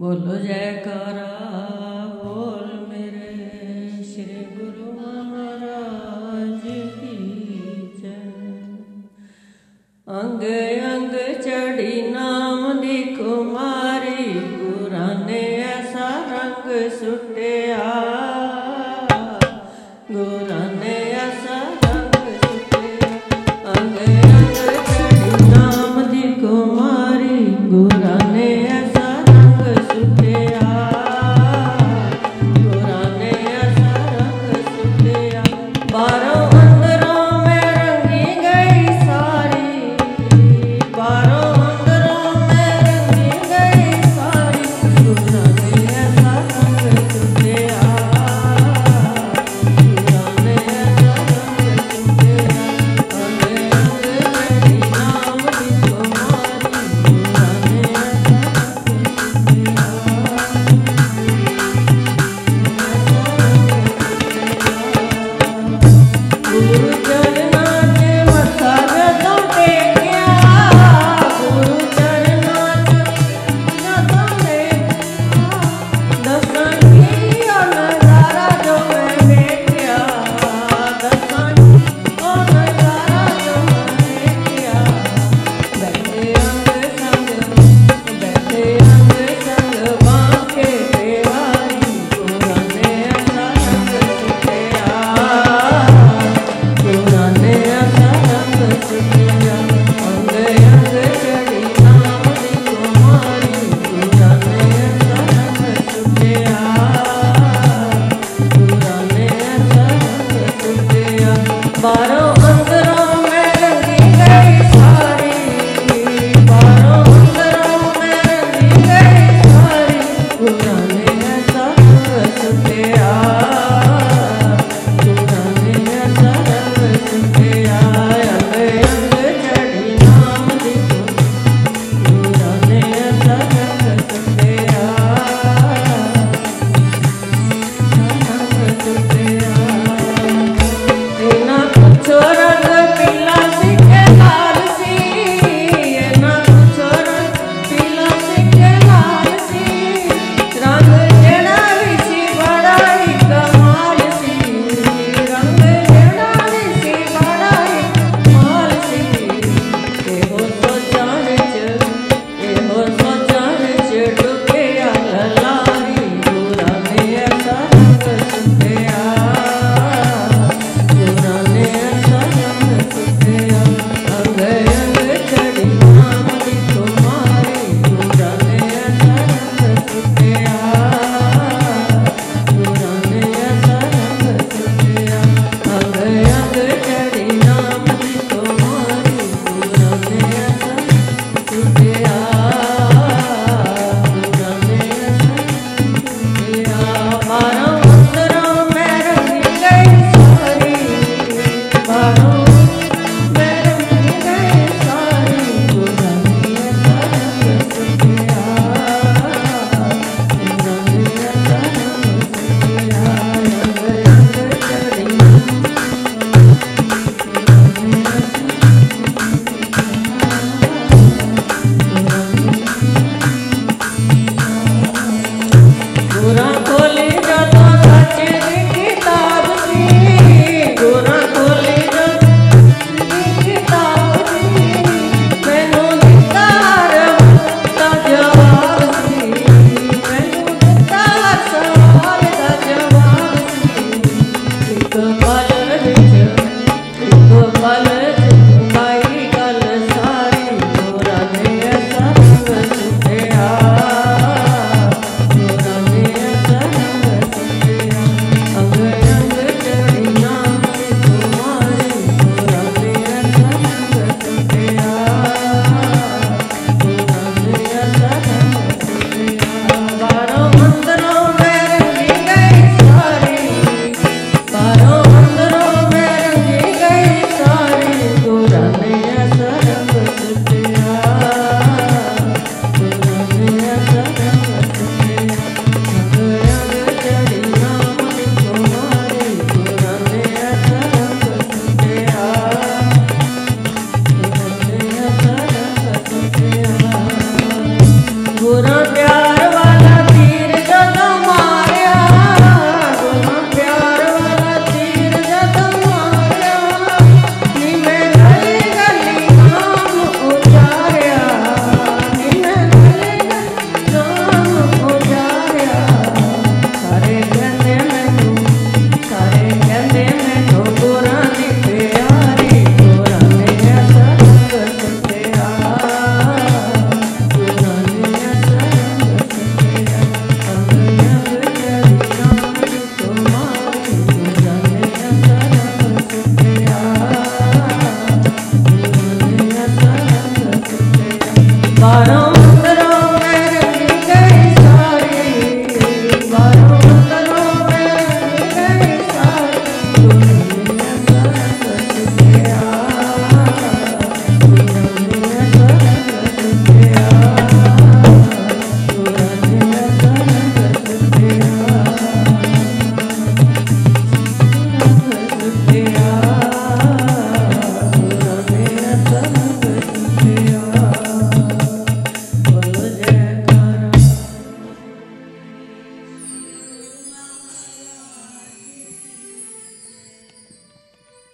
बोलो जयकारा बोल मेरे श्री गुरु महाराज की जय। अंग अंग चढ़ी ने But